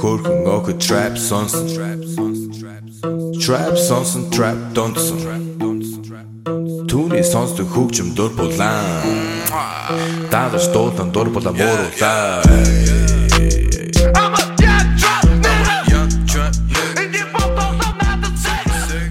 Хөрхөн охид trap сонсон Trap сонсон trap донсон Түүний сонсдог хөгжим дур булаан Даадаш дуулан дур булаа мууруулаа I'm a young trap nigga. And you both also not the same.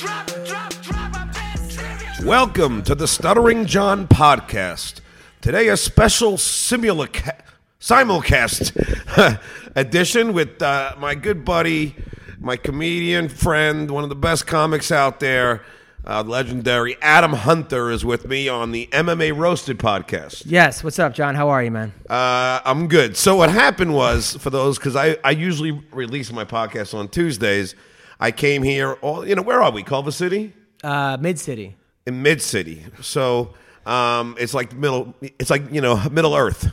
Trap, trap, trap, I'm dead serious. Welcome to the Stuttering John podcast. Today, a special simulca- simulcast edition with uh, my good buddy, my comedian friend, one of the best comics out there, uh, legendary Adam Hunter is with me on the MMA Roasted podcast. Yes, what's up, John? How are you, man? Uh, I'm good. So what happened was for those because I, I usually release my podcast on Tuesdays. I came here. All you know, where are we? Culver City. Uh, Mid City. in mid city. So um, it's like middle. It's like you know Middle Earth.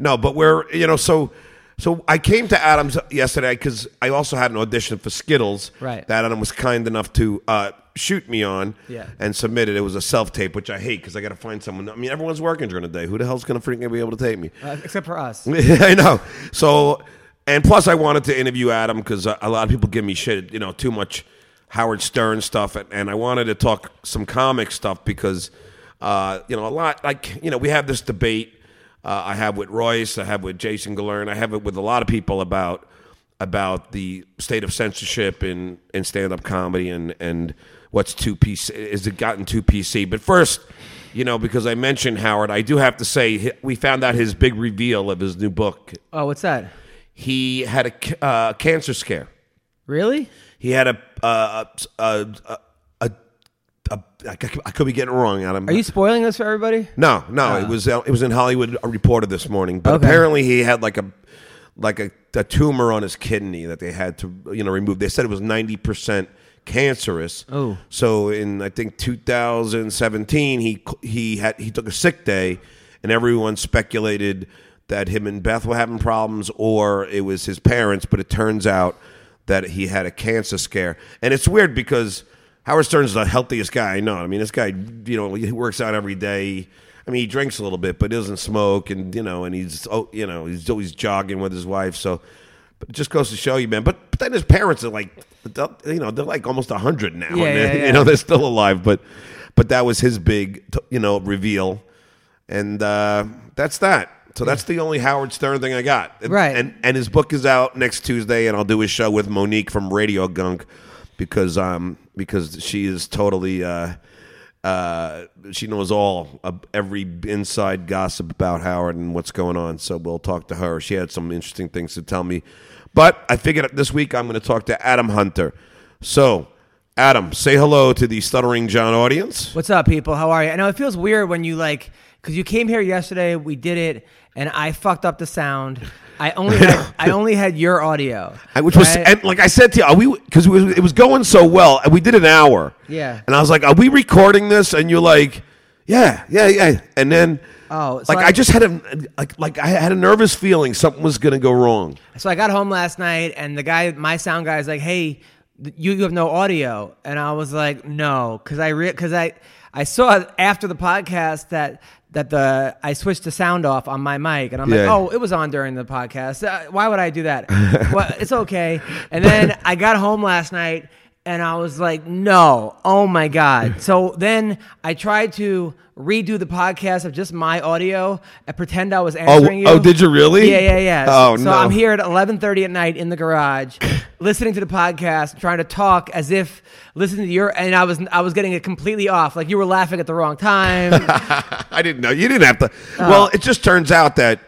No, but we're you know so. So I came to Adams yesterday because I also had an audition for Skittles. Right. That Adam was kind enough to uh, shoot me on. Yeah. And submit it. It was a self tape, which I hate because I got to find someone. I mean, everyone's working during the day. Who the hell's going to freaking be able to tape me? Uh, except for us. I know. So, and plus, I wanted to interview Adam because a lot of people give me shit, you know, too much Howard Stern stuff, and, and I wanted to talk some comic stuff because, uh, you know, a lot like you know we have this debate. Uh, I have with Royce, I have with Jason Galern, I have it with a lot of people about about the state of censorship in, in stand up comedy and and what's two PC is it gotten too PC. But first, you know, because I mentioned Howard, I do have to say we found out his big reveal of his new book. Oh, what's that? He had a uh, cancer scare. Really? He had a uh, a, a, a, I could be getting it wrong, Adam. Are you spoiling this for everybody? No, no, it was uh, it was in Hollywood Reporter this morning. But Okay. apparently he had like a like a, a tumor on his kidney that they had to you know remove. They said it was ninety percent cancerous. Oh. so in I think 2017 he he had he took a sick day, and everyone speculated that him and Beth were having problems or it was his parents. But it turns out that he had a cancer scare, and it's weird because. Howard Stern's the healthiest guy I know. I mean, this guy, you know, he works out every day. I mean, he drinks a little bit, but doesn't smoke, and you know, and he's oh, you know, he's always jogging with his wife. So, but it just goes to show you, man. But, but then his parents are like, you know, they're like almost hundred now. Yeah, and yeah, yeah. You know, they're still alive, but but that was his big, you know, reveal, and uh, that's that. So that's the only Howard Stern thing I got. Right. And and his book is out next Tuesday, and I'll do his show with Monique from Radio Gunk because um because she is totally uh uh she knows all of every inside gossip about Howard and what's going on. So we'll talk to her. She had some interesting things to tell me. But I figured this week I'm going to talk to Adam Hunter. So, Adam, say hello to the Stuttering John audience. What's up, people? How are you? I know it feels weird when you like, because you came here yesterday, we did it, and I fucked up the sound. I only had, I only had your audio, I- Which was right? and like I said to you, are we because it was, it was going so well, and we did an hour. Yeah. And I was like, "Are we recording this?" And you're like, "Yeah, yeah, yeah." And then, Oh, so like I- I, just had a like like I had a nervous feeling something was going to go wrong. So I got home last night, and the guy, my sound guy, is like, "Hey, th- you, you have no audio," and I was like, "No," because I because I I saw after the podcast that that the I switched the sound off on my mic, and I'm like, "Oh, it was on during the podcast. Uh, why would I do that? well, it's okay." And then I got home last night. And I was like, no, oh my God. So then I tried to redo the podcast of just my audio and pretend I was answering you. oh, did you really? Yeah, yeah, yeah. Oh, so no. I'm here at 11:30 at night in the garage, listening to the podcast, trying to talk as if listening to your, and I was I was getting it completely off. Like you were laughing at the wrong time. I didn't know you didn't have to. Oh. Well, it just turns out that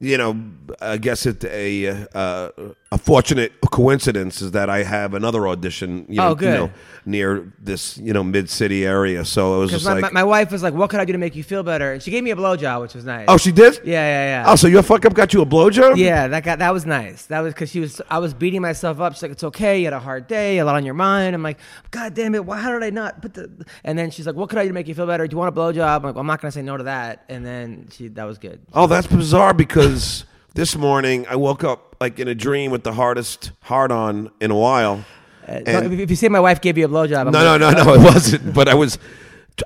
you know, I guess it a uh, a fortunate coincidence is that I have another audition. You know, Oh, good. You know, near this you know mid city area. So it was just my, like, my, my wife was like, "What could I do to make you feel better?" And she gave me a blowjob, which was nice. oh, she did. yeah, yeah, yeah. Oh, so your fuck up got you a blowjob? Yeah, that got that was nice. That was because she was. I was beating myself up. She's like, "It's okay. You had a hard day. A lot on your mind." I'm like, "God damn it! Why? How did I not put the?" And then she's like, "What could I do to make you feel better? Do you want a blowjob?" I'm like, well, "I'm not gonna say no to that." And then she, that was good. Oh, that's bizarre because this morning I woke up like in a dream with the hardest hard on in a while. Uh, And- if, you say my wife gave you a blowjob, I'm No, no, no, no, it wasn't. But I was,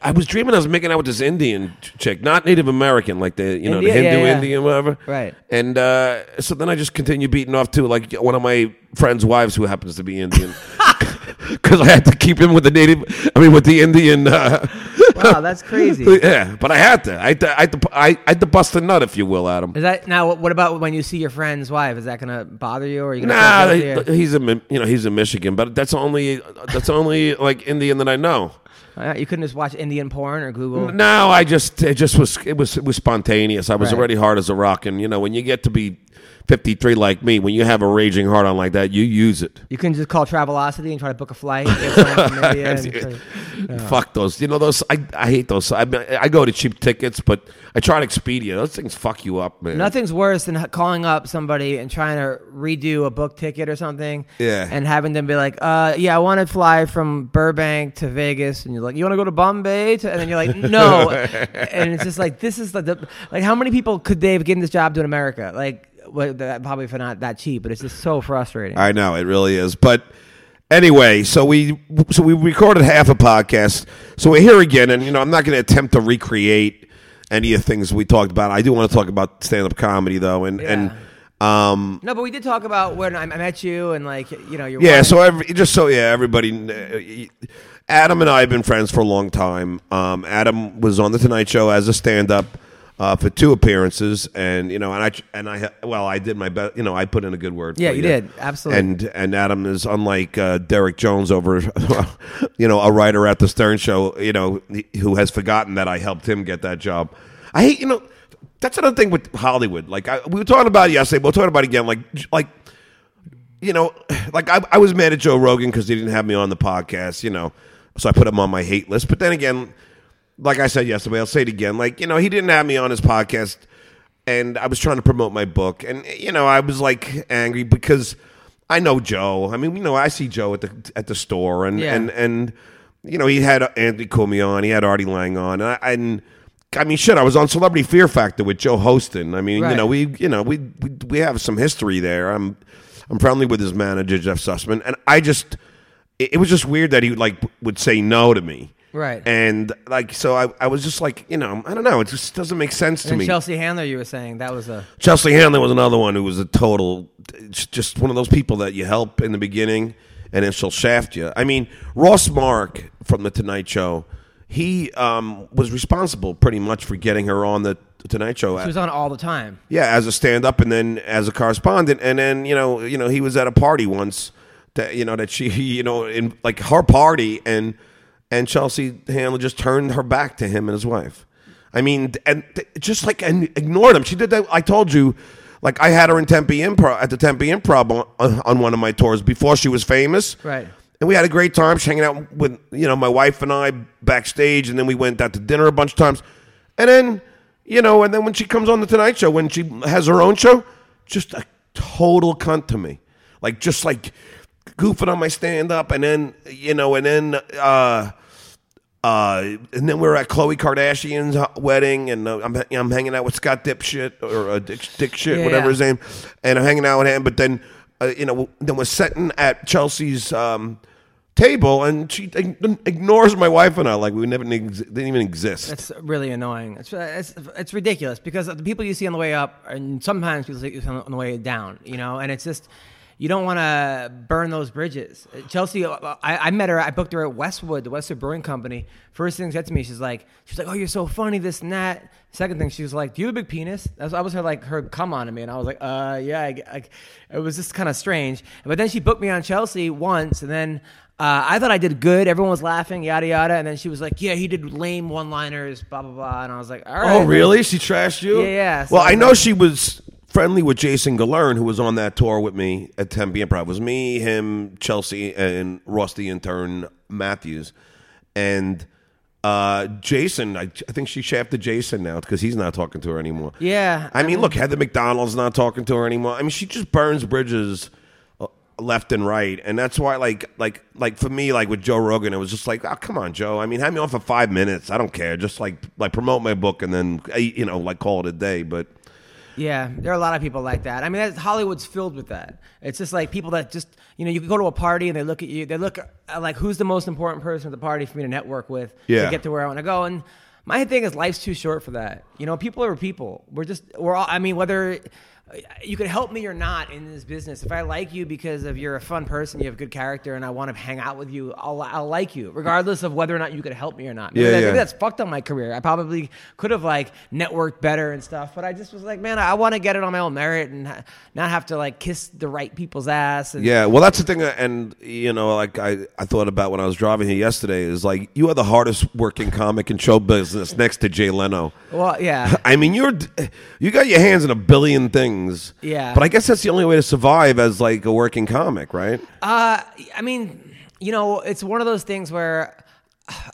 I was dreaming I was making out with this Indian chick, not Native American, like the you know India? the Hindu Yeah, yeah. Indian, whatever. Right. And uh, so then I just continued beating off to like one of my friends' wives who happens to be Indian, because I had to keep him with the Native. I mean, with the Indian. Uh, Wow, that's crazy. yeah, but I had to. I had to, I had to, I had to bust a nut, if you will, Adam. Is that now? What about when you see your friend's wife? Is that gonna bother you, or are you gonna? Nah, feel guilty, or- he- he's a you know he's in Michigan, but that's only that's only like Indian that I know. Uh, you couldn't just watch Indian porn or Google. No, I just it just was it was it was spontaneous. I was Right. already hard as a rock, and you know when you get to be fifty three like me, when you have a raging heart on like that, you use it. You couldn't just call Travelocity and try to book a flight. get someone from India and- Fuck those. You know those. I, I hate those. I I go to cheap tickets, but I try to Expedia. Those things fuck you up, man. Nothing's worse than calling up somebody and trying to redo a book ticket or something. Yeah. And having them be like, uh, yeah, I want to fly from Burbank to Vegas. And you're like, you want to go to Bombay? To, and then you're like, no. and it's just like, this is like, the, like, how many people could they have given this job to in America? Like, well, that, probably for not that cheap, but it's just so frustrating. I know it really is. But anyway, so we so we recorded half a podcast. So we're here again, and you know I'm not going to attempt to recreate any of the things we talked about. I do want to talk about stand up comedy though, and and um no, but we did talk about when I, I met you and like, you know, your yeah. wife. So every, just so yeah, everybody. uh, Adam and I have been friends for a long time. Um, Adam was on the Tonight Show as a stand-up uh, for two appearances, and you know, and I and I well, I did my best. You know, I put in a good word. Yeah, for you did. Absolutely. And and Adam is unlike uh, Derek Jones over, you know, a writer at the Stern Show. You know, who has forgotten that I helped him get that job. I hate, you know, that's another thing with Hollywood. Like I, we were talking about yesterday. We'll talk about it again. Like like you know, like I, I was mad at Joe Rogan because he didn't have me on the podcast, you know, so I put him on my hate list. But then again, like I said yesterday, I'll say it again. Like, you know, he didn't have me on his podcast and I was trying to promote my book. And, you know, I was like angry because I know Joe. I mean, you know, I see Joe at the at the store and, Yeah. and, and, you know, he had Anthony Cumia on, he had Artie Lange on. And, I, and I mean, shit, I was on Celebrity Fear Factor with Joe Hostin. I mean, you know, we, you know, we, we, we have some history there. I'm, I'm friendly with his manager, Jeff Sussman. And I just, it, it was just weird that he like would say no to me. Right. And like, so I, I was just like, you know, I don't know. It just doesn't make sense to and me. Chelsea Handler, you were saying that was a Chelsea Handler was another one who was a total, it's just one of those people that you help in the beginning and then she'll shaft you. I mean, Ross Mark from The Tonight Show, he um, was responsible pretty much for getting her on The Tonight Show. she was on all the time. Yeah, as a stand-up and then as a correspondent, and then you know, you know, he was at a party once that you know that she, you know, in like her party, and and Chelsea Handler just turned her back to him and his wife. I mean, and just like and ignored him. She did that. I told you, like I had her in Tempe Improv at the Tempe Improv on, on one of my tours before she was famous. Right. And we had a great time just hanging out with you know my wife and I backstage, and then we went out to dinner a bunch of times, and then you know, and then when she comes on the Tonight Show, when she has her own show, just a total cunt to me, like just like goofing on my stand up, and then you know, and then uh, uh, and then we were at Khloe Kardashian's wedding, and uh, I'm I'm hanging out with Scott Dipshit or uh, Dick, Dick Shit, Yeah, whatever yeah. his name, and I'm hanging out with him. But then, uh, you know, then we're sitting at Chelsea's um, table, and she ignores my wife and I like we never didn't even exist. That's really annoying. It's, it's it's ridiculous because the people you see on the way up, and sometimes people you see on the way down. You know, and it's just you don't want to burn those bridges. Chelsea, I, I met her. I booked her at Westwood, the Westwood Brewing Company. First thing she said to me, she's like, she's like, "Oh, you're so funny, this and that." Second thing, she was like, "Do you have a big penis?" That was, that was her like her come on to me, and I was like, "Uh, yeah." I, I, it was just kind of strange. But then she booked me on Chelsea once, and then. Uh, I thought I did good. Everyone was laughing, yada yada, and then she was like, "Yeah, he did lame one-liners, blah blah blah," and I was like, "All right." Oh, really? She trashed you? Yeah, yeah. Well, I know she was friendly with Jason Galern, who was on that tour with me at Tempe Improv. It was me, him, Chelsea, and Ross the intern Matthews, and uh, Jason. I, I think she shafted Jason now because he's not talking to her anymore. Yeah, I mean, look, Heather McDonald's not talking to her anymore. I mean, she just burns bridges uh, left and right, and that's why, like, like, like for me, like with Joe Rogan, it was just like, oh, come on, Joe. I mean, have me on for five minutes. I don't care. Just like, like promote my book and then, uh, you know, like call it a day. But Yeah, there are a lot of people like that. I mean, that's, Hollywood's filled with that. It's just like people that just, you know, you can go to a party and they look at you, they look at like who's the most important person at the party for me to network with Yeah. to get to where I want to go. And my thing is, life's too short for that. You know, people are people. We're just, we're all. I mean, whether you could help me or not in this business, if I like you because of you're a fun person, you have good character, and I want to hang out with you, I'll, I'll like you, regardless of whether or not you could help me or not. Maybe, Yeah, that- yeah. maybe that's fucked up my career. I probably could have like networked better and stuff, but I just was like, man, I want to get it on my own merit and ha- not have to like kiss the right people's ass. And, Yeah, well, that's the thing, and you know, like I, I thought about when I was driving here yesterday is like you are the hardest working comic in show business next to Jay Leno. Well, yeah. I mean, you're you got your hands in a billion things. Yeah. but I guess that's the only way to survive as like a working comic, right? Uh, I mean, you know, it's one of those things where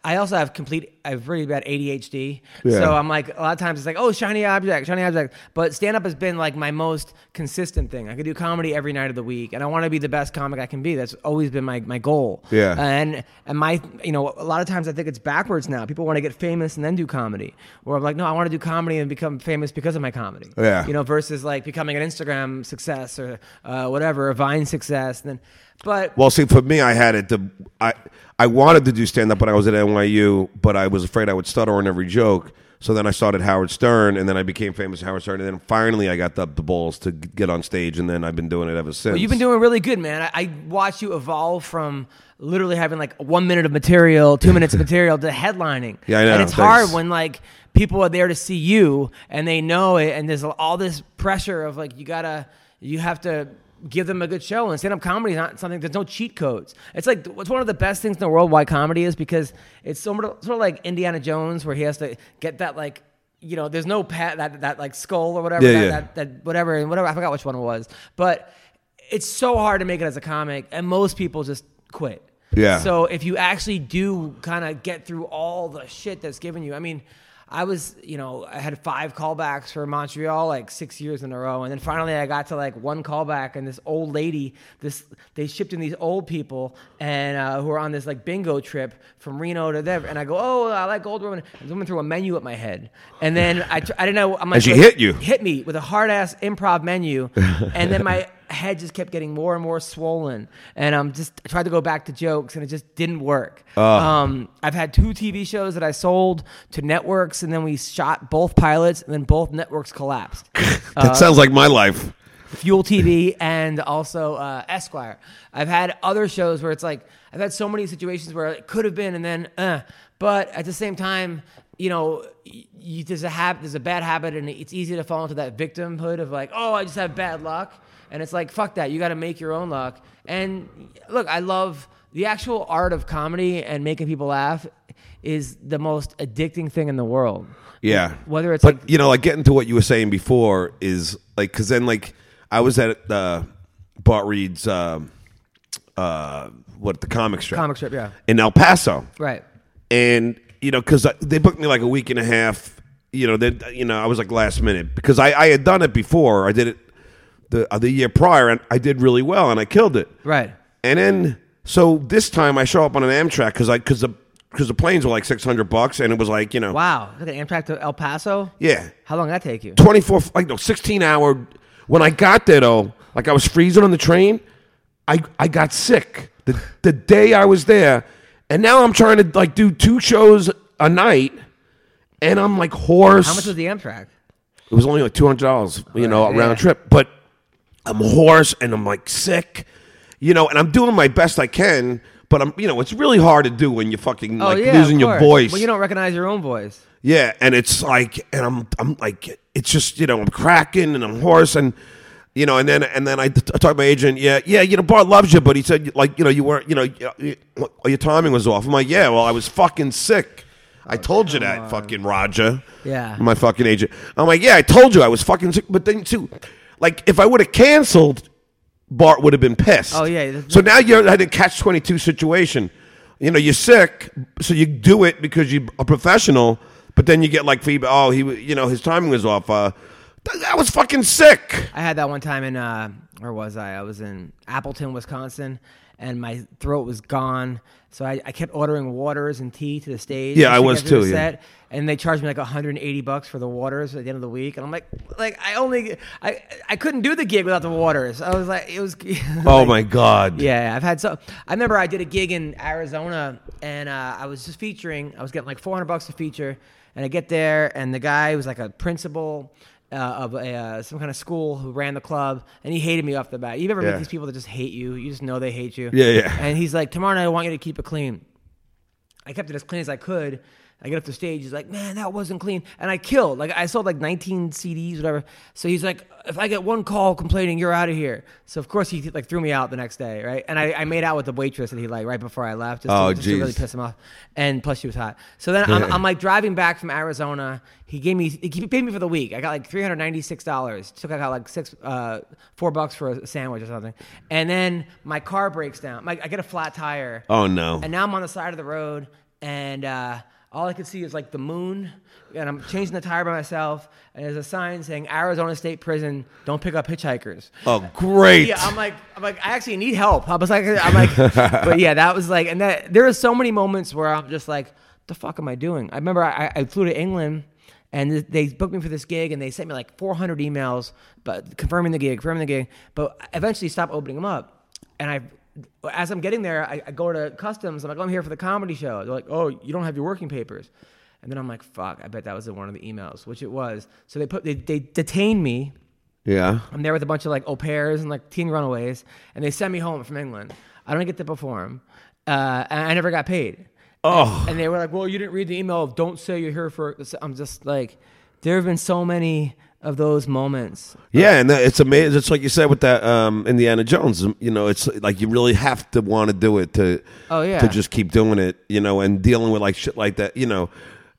I also have complete, I have really bad ADHD. Yeah. So I'm like, a lot of times it's like, oh, shiny object, shiny object. But stand up has been like my most consistent thing. I could do comedy every night of the week, and I want to be the best comic I can be. That's always been my, my goal. Yeah. And and my, you know, a lot of times I think it's backwards now. People want to get famous and then do comedy. Where I'm like, no, I want to do comedy and become famous because of my comedy. Yeah. You know, versus like becoming an Instagram success or uh, whatever, a Vine success. And then, but Well, see, for me, I had it. To, I I wanted to do stand up when I was at NYU, but I was afraid I would stutter on every joke. So then I started Howard Stern, and then I became famous at Howard Stern, and then finally I got the, the balls to get on stage, and then I've been doing it ever since. Well, you've been doing really good, man. I, I watched you evolve from literally having like one minute of material, two minutes of material to headlining. Yeah, I know. And it's Thanks. hard when like people are there to see you and they know it, and there's all this pressure of like you gotta, you have to give them a good show. And stand up comedy is not something. There's no cheat codes. It's like it's one of the best things in the world. Why comedy is because it's sort of, sort of like Indiana Jones, where he has to get that like. You know, there's no pat that that like skull or whatever Yeah, that, yeah. that that whatever and whatever I forgot which one it was, but it's so hard to make it as a comic, and most people just quit. Yeah. So if you actually do kind of get through all the shit that's given you, I mean, I was, you know, I had five callbacks for Montreal like six years in a row, and then finally I got to like one callback, and this old lady, this they shipped in these old people, and uh, who are on this like bingo trip from Reno to there, and I go, oh, I like old women. The woman threw a menu at my head, and then I, tr- I didn't know. I'm like, And she hit you. hit me with a hard ass improv menu, and then my head just kept getting more and more swollen, and I'm just I tried to go back to jokes, and it just didn't work. Um, I've had two TV shows that I sold to networks, and then we shot both pilots, and then both networks collapsed. that sounds like my life. Fuel TV and also uh, Esquire. I've had other shows where it's like I've had so many situations where it could have been and then, uh, but at the same time, you know, you, there's a hab- there's a bad habit and it's easy to fall into that victimhood of like, oh, I just have bad luck, and it's like fuck that. You got to make your own luck. And look, I love the actual art of comedy and making people laugh is the most addicting thing in the world. Yeah. Whether it's but like you know, like getting to what you were saying before is like because then like I was at uh, Bart Reed's uh, uh, what the comic strip comic strip, yeah, in El Paso, right. and you know because they booked me like a week and a half. You know, then you know I was like last minute because I, I had done it before. I did it the uh, the year prior, and I did really well, and I killed it. Right. And then so this time I show up on an Amtrak because I because the because the planes were like six hundred bucks, and it was like you know Wow. Look at Amtrak to El Paso. yeah How long did that take you? 24 like no 16 hour when i got there though like i was freezing on the train i i got sick the the day i was there and now i'm trying to like do two shows a night and i'm like hoarse How much was the Amtrak? it was only like $200 you know a yeah. round trip but i'm hoarse and i'm like sick you know and i'm doing my best i can but i'm you know it's really hard to do when you're fucking oh, like of losing your course. voice Well, you don't recognize your own voice. yeah, and it's like, and I'm, I'm like, it's just, you know, I'm cracking and I'm hoarse, and you know, and then, and then I, t- I talked to my agent. Yeah, yeah, you know, Bart loves you, but he said, like, you know, you weren't, you know, you, you- your timing was off. I'm like, yeah, well, I was fucking sick. I oh, told you that, fucking Roger. Yeah. my fucking agent. I'm like, yeah, I told you I was fucking sick, but then too, like if I would have canceled, Bart would have been pissed. Oh, yeah, So now you're in a catch twenty two situation. You know, you're sick, so you do it because you're a professional, but then you get like feedback. Oh, he, you know, his timing was off. Uh, I was fucking sick. I had that one time in uh, where was I? I was in Appleton, Wisconsin, and my throat was gone. So I, I kept ordering waters and tea to the stage. Yeah, I was too, yeah. Set, and they charged me like 180 bucks for the waters at the end of the week, and I'm like, like I only I I couldn't do the gig without the waters. I was like, it was. Oh like- my god. Yeah, I've had so. I remember I did a gig in Arizona, and uh, I was just featuring. I was getting like 400 bucks to feature, and I get there, and the guy was like a principal uh, of a, uh, some kind of school who ran the club, and he hated me off the bat. You've ever Yeah. meet these people that just hate you? You just know they hate you. Yeah, yeah. And he's like, tomorrow night I want you to keep it clean. I kept it as clean as I could. I get up the stage. He's like, "Man, that wasn't clean," and I killed. Like I sold like 19 CDs, whatever. So he's like, "If I get one call complaining, you're out of here." So of course he like threw me out the next day, right? And I, I made out with the waitress that he like right before I left, just, Oh, to, just to really piss him off. And plus she was hot. So then I'm, I'm like driving back from Arizona. He gave me he paid me for the week. I got like 396 dollars. Took I got like six uh, four bucks for a sandwich or something. And then my car breaks down. My, I get a flat tire. Oh no. And now I'm on the side of the road, and uh, all I can see is like the moon, and I'm changing the tire by myself. And there's a sign saying Arizona State Prison, don't pick up hitchhikers. Oh great. Yeah, I'm like, I'm like, I actually need help. I was like, I'm like, but yeah, that was like, and that there are so many moments where I'm just like, the fuck am I doing? I remember I, I flew to England. And they booked me for this gig, and they sent me like 400 emails, but confirming the gig, confirming the gig. But I eventually stopped opening them up, and I, as I'm getting there, I, I go to customs. I'm like, oh, I'm here for the comedy show. They're like, oh, you don't have your working papers, and then I'm like, fuck, I bet that was in one of the emails, which it was. So they put they, they detained me, yeah. I'm there with a bunch of like au pairs and like teen runaways, and they send me home from England. I don't get to perform, uh, and I never got paid. Oh. And they were like, "Well, you didn't read the email. Don't say you're here for." I'm just like, there have been so many of those moments. Yeah, and it's amazing. It's like you said with that um, Indiana Jones. You know, it's like you really have to want to do it to. Oh, yeah. To just keep doing it, you know, and dealing with like shit like that. You know,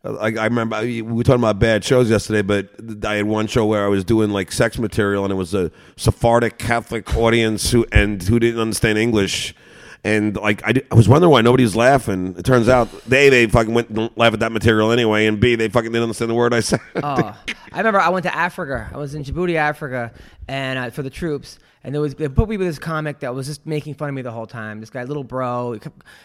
like I remember we were talking about bad shows yesterday, but I had one show where I was doing like sex material, and it was a Sephardic Catholic audience who and who didn't understand English. And like I, did- I was wondering why nobody was laughing. It turns out they they fucking went and laugh at that material anyway, and B they fucking didn't understand the word I said. Oh, I remember I went to Africa. I was in Djibouti, Africa, and uh, for the troops. And there was they put me with this comic that was just making fun of me the whole time. This guy, little bro,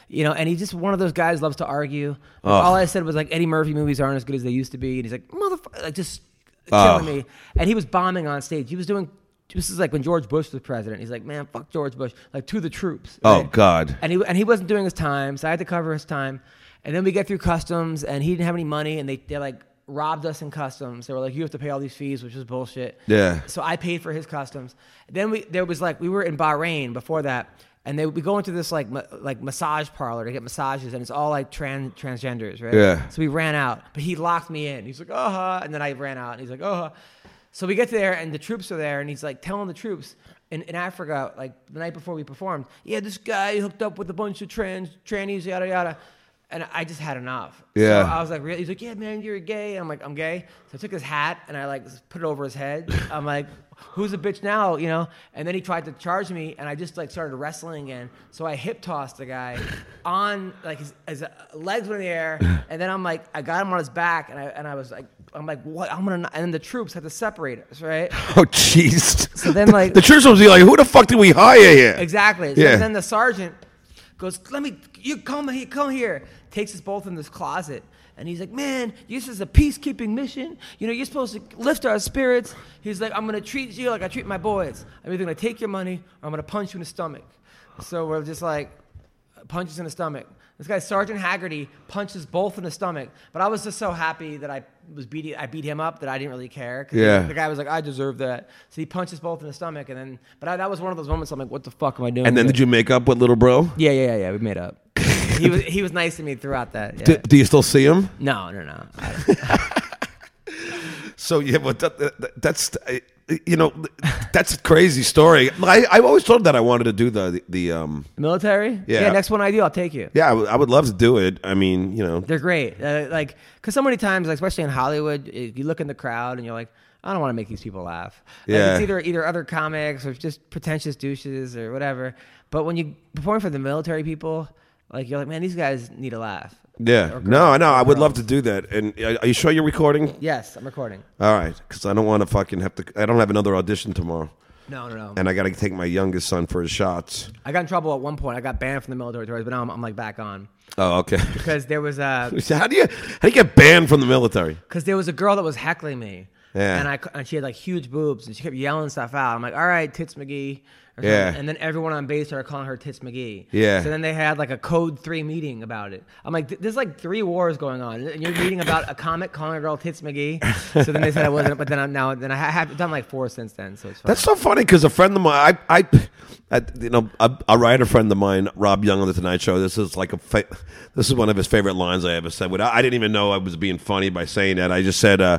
you know, and he's just one of those guys loves to argue. All I said was like Eddie Murphy movies aren't as good as they used to be, and he's like motherfucker, like just killing me. And he was bombing on stage. He was doing. This is like when George Bush was president. He's like, man, fuck George Bush, like to the troops. Oh. God. And he and he wasn't doing his time, so I had to cover his time. And then we get through customs, and he didn't have any money, and they they like robbed us in customs. They were like, you have to pay all these fees, which was bullshit. Yeah. So I paid for his customs. Then we there was like we were in Bahrain before that, and they we go into this like ma- like massage parlor to get massages, and it's all like trans transgenders, right? Yeah. So we ran out, but he locked me in. He's like, uh huh, and then I ran out, and he's like, uh huh. So we get there, and the troops are there, and he's like telling the troops in, in Africa, like the night before we performed, yeah, this guy hooked up with a bunch of trans trannies, yada yada. And I just had enough. Yeah. So I was like, really? He's like, yeah, man, you're gay. I'm like, I'm gay. So I took his hat and I like put it over his head. I'm like, who's a bitch now? You know? And then he tried to charge me and I just like started wrestling again. So I hip tossed the guy on like his, his uh, legs were in the air. And then I'm like, I got him on his back and I, and I was like, I'm like, what? I'm gonna, not-" and then the troops had to separate us, right? Oh, jeez. So then, like- the troops was like, "Who the fuck did we hire here?" Exactly. So Yeah. then the sergeant goes, "Let me, you come here, come here." Takes us both in this closet, and he's like, "Man, this is a peacekeeping mission. You know, you're supposed to lift our spirits." He's like, "I'm gonna treat you like I treat my boys. I'm either gonna take your money or I'm gonna punch you in the stomach." So we're just like, punches in the stomach. This guy Sergeant Haggerty punches both in the stomach, but I was just so happy that I was beating, I beat him up that I didn't really care. Yeah. the guy was like, "I deserve that," so he punches both in the stomach, and then, but I, that was one of those moments. I'm like, "What the fuck am I doing?" And then here?" did you make up with little bro? Yeah, yeah, yeah, yeah. We made up. He was he was nice to me throughout that. Yeah. Do, do you still see him? no, no, no. So yeah, but that, that, that's uh, you know that's a crazy story. I I've always told that I wanted to do the the um Military? Yeah. Next one I do, I'll take you. yeah I would- love to do it. I mean you know They're great. Uh, like, because so many times, like, especially in Hollywood, i- you look in the crowd and you're like, I don't want to make these people laugh. Like, Yeah. it's either either other comics or just pretentious douches or whatever. But when you perform for the military people, like you're like, man, these guys need a laugh. Yeah. Or No, no, I would love to do that. And uh, are you sure you're recording? Yes, I'm recording. All right, because I don't want to fucking have to. I don't have another audition tomorrow, No, no, no. and I got to take my youngest son for his shots. I got in trouble at one point. I got banned from the military tours, but now I'm, I'm like back on Oh, okay. because there was a So how do you how do you get banned from the military? because there was a girl that was heckling me. Yeah. And I and she had like huge boobs and she kept yelling stuff out. I'm like, all right, Tits McGee. Yeah. And then everyone on base started calling her Tits McGee. Yeah. So then they had like a code three meeting about it. I'm like, there's like three wars going on, and you're meeting about a comic calling a girl Tits McGee. So then they said I wasn't, but then I'm now then I have done like four since then. So it's. That's so funny because a friend of mine, I, I, I you know, a, a writer friend of mine, Rob Young on the Tonight Show. This is like a, fa- this is one of his favorite lines I ever said. I didn't even know I was being funny by saying that. I just said, uh,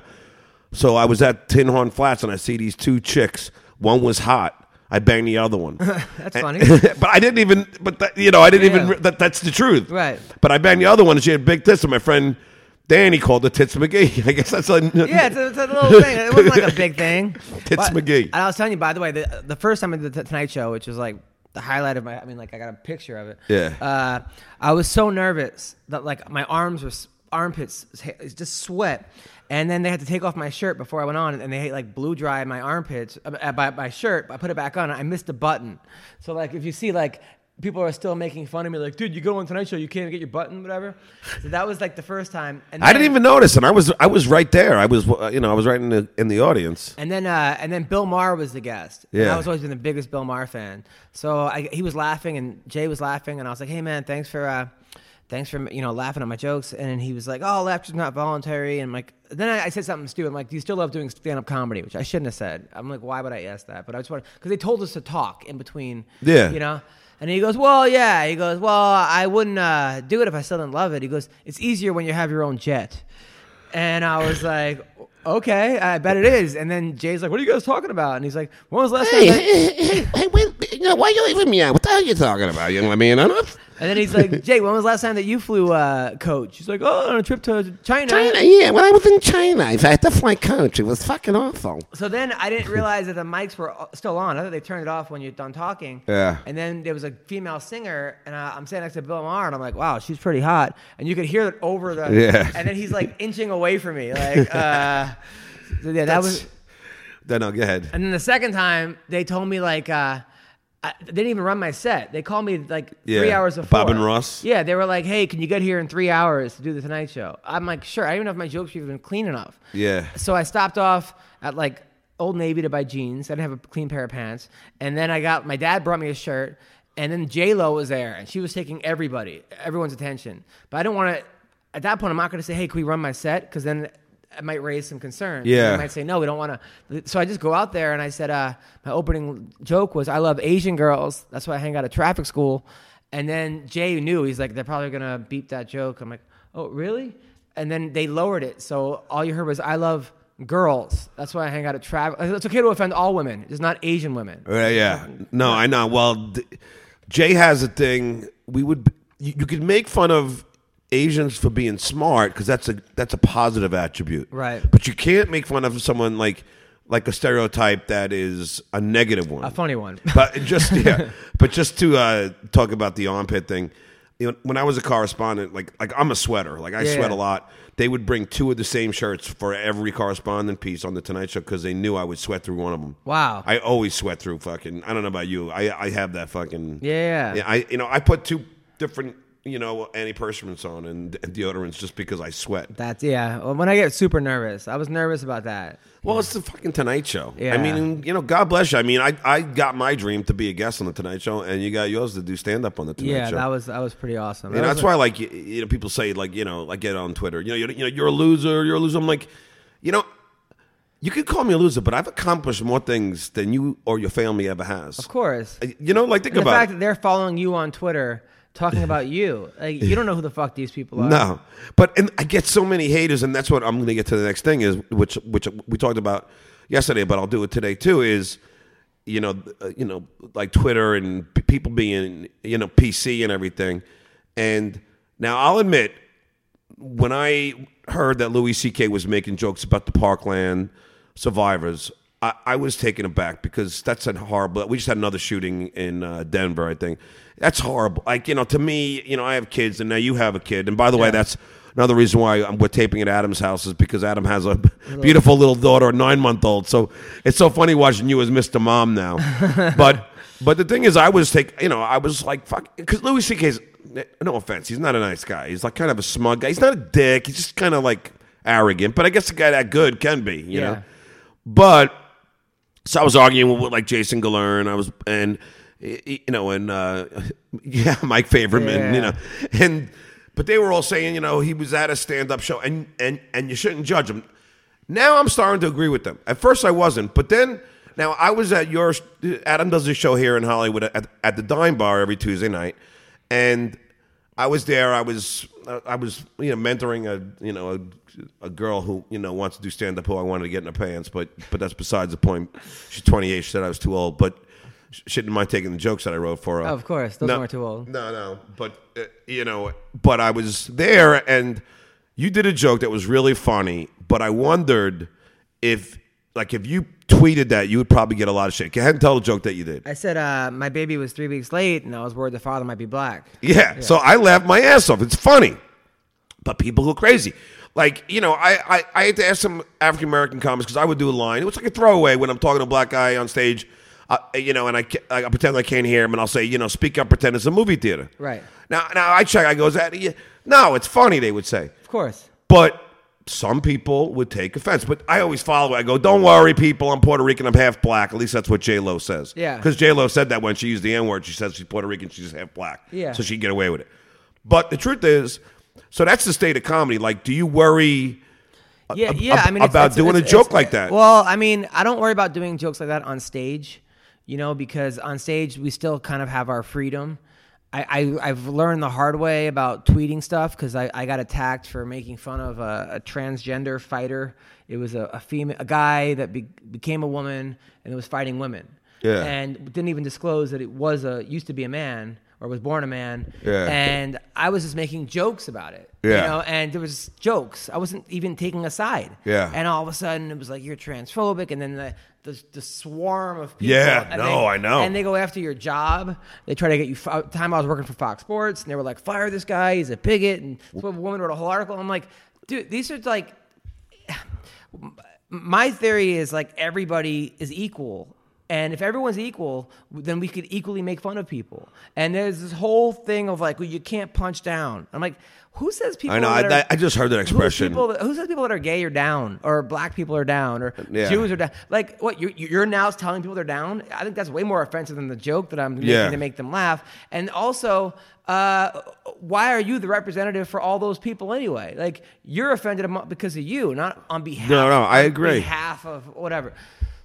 so I was at Tinhorn Flats and I see these two chicks. One was hot. I banged the other one. That's funny. but I didn't even. But that, you know, I didn't Yeah. even. That, that's the truth. Right. But I banged the other one, and she had big tits. And my friend Danny called it tits McGee. I guess that's a Yeah, it's a, it's a little thing. It wasn't like a big thing. Tits But McGee. I was telling you, by the way, the, the first time I did the Tonight Show, which was like the highlight of my, I mean, like I got a picture of it. Yeah. Uh, I was so nervous that like my arms were armpits, it's just sweat. And then they had to take off my shirt before I went on, and they like blew dry my armpits, uh, uh, my, my shirt. I put it back on. I missed a button, so like if you see like people are still making fun of me, like, dude, you go on Tonight Show, you can't get your button, whatever. So that was like the first time. And I didn't even notice, and I was I was right there. I was you know I was right in the in the audience. And then, uh, and then Bill Maher was the guest. And Yeah. I was always been the biggest Bill Maher fan. So I, he was laughing, and Jay was laughing, and I was like, "Hey, man, thanks for, uh, thanks for you know laughing at my jokes." And he was like, "Oh, laughter's not voluntary." And I'm like, then I, I said something stupid. I'm like, "Do you still love doing stand-up comedy?" Which I shouldn't have said. I'm like, "Why would I ask that?" But I just want because they told us to talk in between. Yeah. You know. And he goes, well, yeah. He goes, well, I wouldn't uh, do it if I still didn't love it. He goes, it's easier when you have your own jet. And I was like, okay, I bet it is. And then Jay's like, what are you guys talking about? And he's like, when was the last time? that-" hey, hey, wait, you know, why you leaving me out? What the hell are you talking about? You know what I mean? I don't, And then he's like, Jay, when was the last time that you flew uh, coach? He's like, oh, on a trip to China. China, yeah. When I was in China, If I had to fly coach. It was fucking awful. So then I didn't realize that the mics were still on. I thought they turned it off when you're done talking. Yeah. And then there was a female singer, and I, I'm sitting next to Bill Maher, and I'm like, wow, she's pretty hot. And you could hear it over the. Yeah. And then he's like inching away from me, like. uh so yeah, that was. no, no, go ahead. And then the second time, they told me like. uh I, they didn't even run my set. They called me like three hours before. Bob and Ross? Yeah, they were like, "Hey, can you get here in three hours to do the Tonight Show?" I'm like, "Sure." I don't even know if my jokes were even clean enough. Yeah. So I stopped off at like Old Navy to buy jeans. I didn't have a clean pair of pants, and then I got my dad brought me a shirt, and then J Lo was there, and she was taking everybody, everyone's attention. But I didn't want to. At that point, I'm not going to say, "Hey, can we run my set?" Because then might raise some concern. Yeah. They might say, "No, we don't want to." So I just go out there, and I said, uh, "My opening joke was, I love Asian girls. That's why I hang out at traffic school." And then Jay knew he's like, "They're probably gonna beep that joke." I'm like, "Oh, really?" And then they lowered it, so all you heard was, "I love." Girls. That's why I hang out at traffic. It's okay to offend all women, It's not Asian women. Uh, yeah. No, I know. Well, Jay has a thing. We would you could make fun of Asians for being smart because that's a that's a positive attribute. Right. But you can't make fun of someone like like a stereotype that is a negative one. A funny one. But just yeah, but just to uh, talk about the armpit thing, you know, when I was a correspondent, like like I'm a sweater, like I Yeah, sweat yeah. a lot. They would bring two of the same shirts for every correspondent piece on the Tonight Show because they knew I would sweat through one of them. Wow. I always sweat through fucking. I don't know about you. I I have that fucking. Yeah. Yeah. I you know I put two different you know antiperspirants on and, deodorants just because I sweat. That's yeah. When I get super nervous, I was nervous about that. Well, it's the fucking Tonight Show. Yeah. I mean, you know, God bless you. I mean, I I got my dream to be a guest on the Tonight Show, and you got yours to do stand up on the Tonight Yeah, Show. Yeah, that was that was pretty awesome. You know, that's why, like, you, you know, people say, like, you know, like, get on Twitter. You know, you're, you know, you're a loser. You're a loser. I'm like, you know, you could call me a loser, but I've accomplished more things than you or your family ever has. Of course. Uh, you know, like, think And the about fact it. that they're following you on Twitter talking about you, like you don't know who the fuck these people are. No, but and I get so many haters, and that's what I'm going to get to the next thing is which which we talked about yesterday, but I'll do it today too. Is you know uh, you know like Twitter and p- people being you know PC and everything, and now I'll admit when I heard that Louis C.K. was making jokes about the Parkland survivors, I, I was taken aback because that's a horrible. We just had another shooting in uh, Denver, I think. That's horrible. Like you know, to me, you know, I have kids, and now you have a kid, and by the way, that's another reason why I'm, we're taping at Adam's house is because Adam has a beautiful little daughter, a nine month old. So it's so funny watching you as Mr. Mom now. but but the thing is, I was take you know, I was like fuck because Louis C.K.'s no offense, he's not a nice guy. He's like kind of a smug guy. He's not a dick. He's just kind of like arrogant. But I guess a guy that good can be, you Yeah. know. But so I was arguing with like Jason Galern. I was and you know and uh, yeah, Mike Favorman. You know, and but they were all saying you know he was at a stand up show and and and you shouldn't judge him. Now I'm starting to agree with them. At first I wasn't, but then now I was at your Adam does a show here in Hollywood at, at the Dime Bar every Tuesday night, and I was there. I was I was you know mentoring a you know a, a girl who you know wants to do stand up who I wanted to get in her pants, but but that's besides the point. She's 28. She said I was too old, but she didn't mind taking the jokes that I wrote for her. Of course, those No. weren't too old. No, no, but uh, you know, but I was there, and you did a joke that was really funny. But I wondered if, like, if you tweeted that, you would probably get a lot of shit. Go ahead and tell the joke that you did. I said uh, my baby was three weeks late, and I was worried the father might be black. Yeah. So I laughed my ass off. It's funny, but people go crazy. Like you know, I I, I had to ask some African American comics because I would do a line. It was like a throwaway when I'm talking to a black guy on stage. Uh, you know, and I, I pretend I can't hear him, and I'll say, you know, speak up, pretend it's a movie theater. Right. Now, now I check. I go, is that? yeah. No, it's funny. They would say, Of course. but some people would take offense. But I always follow. it. I go, don't worry, people. I'm Puerto Rican. I'm half black. At least that's what J Lo says. Yeah. Because J Lo said that when she used the N word. She says she's Puerto Rican. She's half black. Yeah. So she can get away with it. But the truth is, so that's the state of comedy. Like, do you worry? Yeah, ab- yeah. I mean, about it's- doing a joke like that. Well, I mean, I don't worry about doing jokes like that on stage, you know, because on stage we still kind of have our freedom. I, I I've learned the hard way about tweeting stuff because I, I got attacked for making fun of a, a transgender fighter. It was a, a female, a guy that be, became a woman and it was fighting women. Yeah. And didn't even disclose that it was a used to be a man or was born a man. Yeah. And I was just making jokes about it. Yeah. You know, and there was jokes. I wasn't even taking a side. Yeah. And all of a sudden it was like you're transphobic, and then the the, the swarm of people. Yeah, no, they- I know. And they go after your job. They try to get you. Time I was working for Fox Sports, and they were like, "Fire this guy. He's a bigot." And a woman wrote a whole article. I'm like, dude, these are like. My theory is like everybody is equal. And if everyone's equal, then we could equally make fun of people. And there's this whole thing of like, well, you can't punch down. I'm like, who says people? I know. I, are- I just heard that expression. people who says people that are gay are down, or black people are down, or Yeah. Jews are down? Like, what you're, you're now telling people they're down? I think that's way more offensive than the joke that I'm making Yeah. to make them laugh. And also, uh, why are you the representative for all those people anyway? Like, you're offended because of you, not on behalf. No, no, I agree. Behalf of whatever.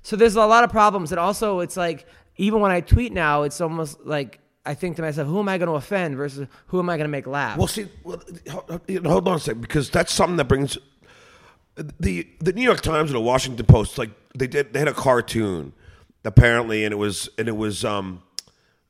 So there's a lot of problems, and also it's like even when I tweet now, it's almost like. I think to myself, who am I going to offend versus who am I going to make laugh? Well, see, well, hold- on a second, because that's something that brings the the New York Times and the Washington Post. Like they did, they had a cartoon apparently, and it was and it was um,